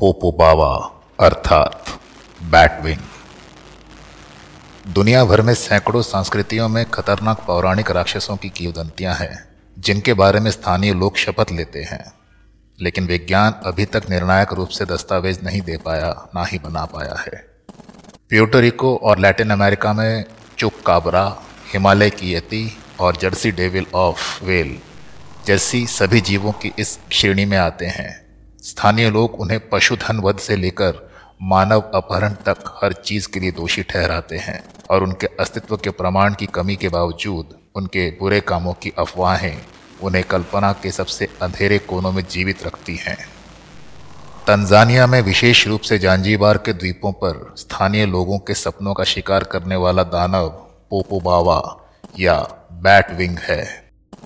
Poopó बावा अर्थात बैटविंग दुनिया भर में सैकड़ों संस्कृतियों में खतरनाक पौराणिक राक्षसों की किंवदंतियाँ हैं, जिनके बारे में स्थानीय लोग शपथ लेते हैं, लेकिन विज्ञान अभी तक निर्णायक रूप से दस्तावेज़ नहीं दे पाया, ना ही बना पाया है। प्यूटोरिको और लैटिन अमेरिका में चुप काबरा हिमालय की यति और जर्सी डेविल ऑफ़ वेल जैसी सभी जीवों की इस श्रेणी में आते हैं। स्थानीय लोग उन्हें पशुधन वध से लेकर मानव अपहरण तक हर चीज़ के लिए दोषी ठहराते हैं और उनके अस्तित्व के प्रमाण की कमी के बावजूद उनके बुरे कामों की अफवाहें उन्हें कल्पना के सबसे अंधेरे कोनों में जीवित रखती हैं। तंजानिया में विशेष रूप से जांजीबार के द्वीपों पर स्थानीय लोगों के सपनों का शिकार करने वाला दानव पोपोबावा या बैट विंग है।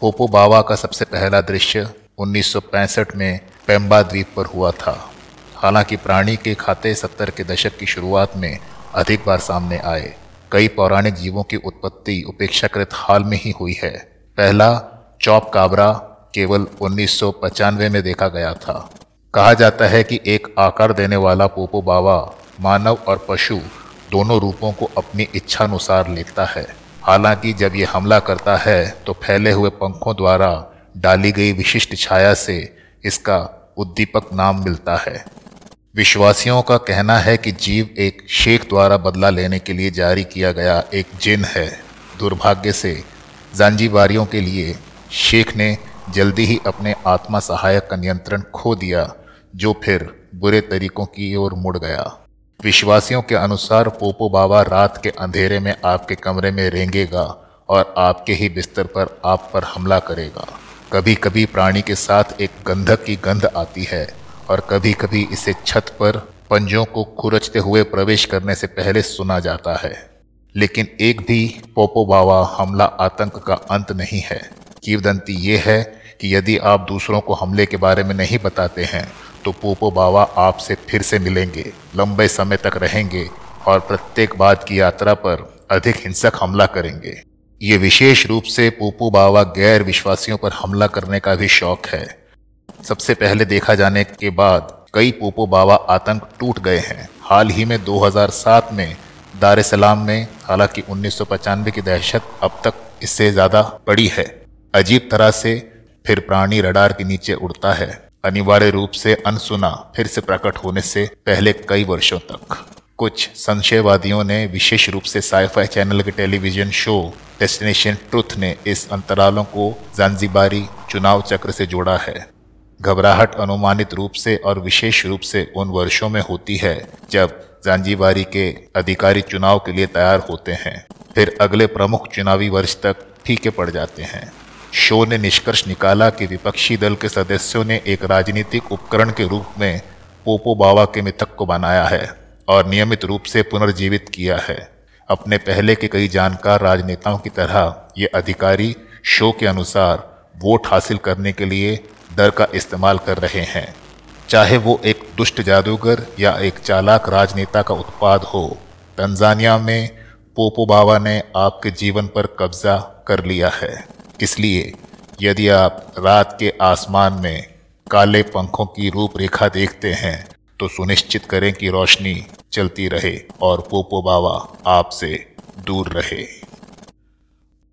पोपोबावा का सबसे पहला दृश्य 1965 में पेम्बा द्वीप पर हुआ था। हालाँकि प्राणी के खाते सत्तर के दशक की शुरुआत में अधिक बार सामने आए। कई पौराणिक जीवों की उत्पत्ति उपेक्षाकृत हाल में ही हुई है। पहला, चौप काबरा, केवल उन्नीस में देखा गया था। कहा जाता है कि एक आकार देने वाला पोपो बावा मानव और पशु दोनों रूपों को अपनी इच्छानुसार लेता है। हालाँकि जब ये हमला करता है तो फैले हुए पंखों द्वारा डाली गई विशिष्ट छाया से इसका उद्दीपक नाम मिलता है। विश्वासियों का कहना है कि जीव एक शेख द्वारा बदला लेने के लिए जारी किया गया एक जिन है। दुर्भाग्य से जानजीबारियों के लिए शेख ने जल्दी ही अपने आत्मा सहायक का नियंत्रण खो दिया, जो फिर बुरे तरीकों की ओर मुड़ गया। विश्वासियों के अनुसार पोपो बाबा रात के अंधेरे में आपके कमरे में रेंगेगा और आपके ही बिस्तर पर आप पर हमला करेगा। कभी कभी प्राणी के साथ एक गंधक की गंध आती है और कभी कभी इसे छत पर पंजों को खुरचते हुए प्रवेश करने से पहले सुना जाता है। लेकिन एक भी पोपोबावा हमला आतंक का अंत नहीं है। कीवदंती ये है कि यदि आप दूसरों को हमले के बारे में नहीं बताते हैं तो पोपो बाबा आपसे फिर से मिलेंगे, लंबे समय तक रहेंगे और प्रत्येक बाद की यात्रा पर अधिक हिंसक हमला करेंगे। ये विशेष रूप से पोपो बावा गैर विश्वासियों पर हमला करने का भी शौक है। सबसे पहले देखा जाने के बाद कई पोपो बावा आतंक टूट गए हैं। हाल ही में 2007 में दार सलाम में, हालाँकि उन्नीस की दहशत अब तक इससे ज़्यादा बड़ी है। अजीब तरह से फिर प्राणी रडार के नीचे उड़ता है। अनिवार्य रूप से अनसुना फिर से प्रकट होने से पहले कई वर्षों तक। कुछ संशयवादियों ने विशेष रूप से साइफाई चैनल के टेलीविज़न शो डेस्टिनेशन ट्रुथ ने इस अंतरालों को जानजीबारी चुनाव चक्र से जोड़ा है। घबराहट अनुमानित रूप से और विशेष रूप से उन वर्षों में होती है जब जानजीबारी के अधिकारी चुनाव के लिए तैयार होते हैं। फिर अगले प्रमुख चुनावी वर्ष तक फीके पड़ जाते हैं। शो ने निष्कर्ष निकाला कि विपक्षी दल के सदस्यों ने एक राजनीतिक उपकरण के रूप में पोपो बावा के मिथक को बनाया है। और नियमित रूप से पुनर्जीवित किया है। अपने पहले के कई जानकार राजनेताओं की तरह ये अधिकारी शो के अनुसार वोट हासिल करने के लिए डर का इस्तेमाल कर रहे हैं। चाहे वो एक दुष्ट जादूगर या एक चालाक राजनेता का उत्पाद हो, तंजानिया में पोपो बावा ने आपके जीवन पर कब्जा कर लिया है। इसलिए यदि आप रात के आसमान में काले पंखों की रूपरेखा देखते हैं तो सुनिश्चित करें कि रोशनी चलती रहे और पोपो बाबा आपसे दूर रहे।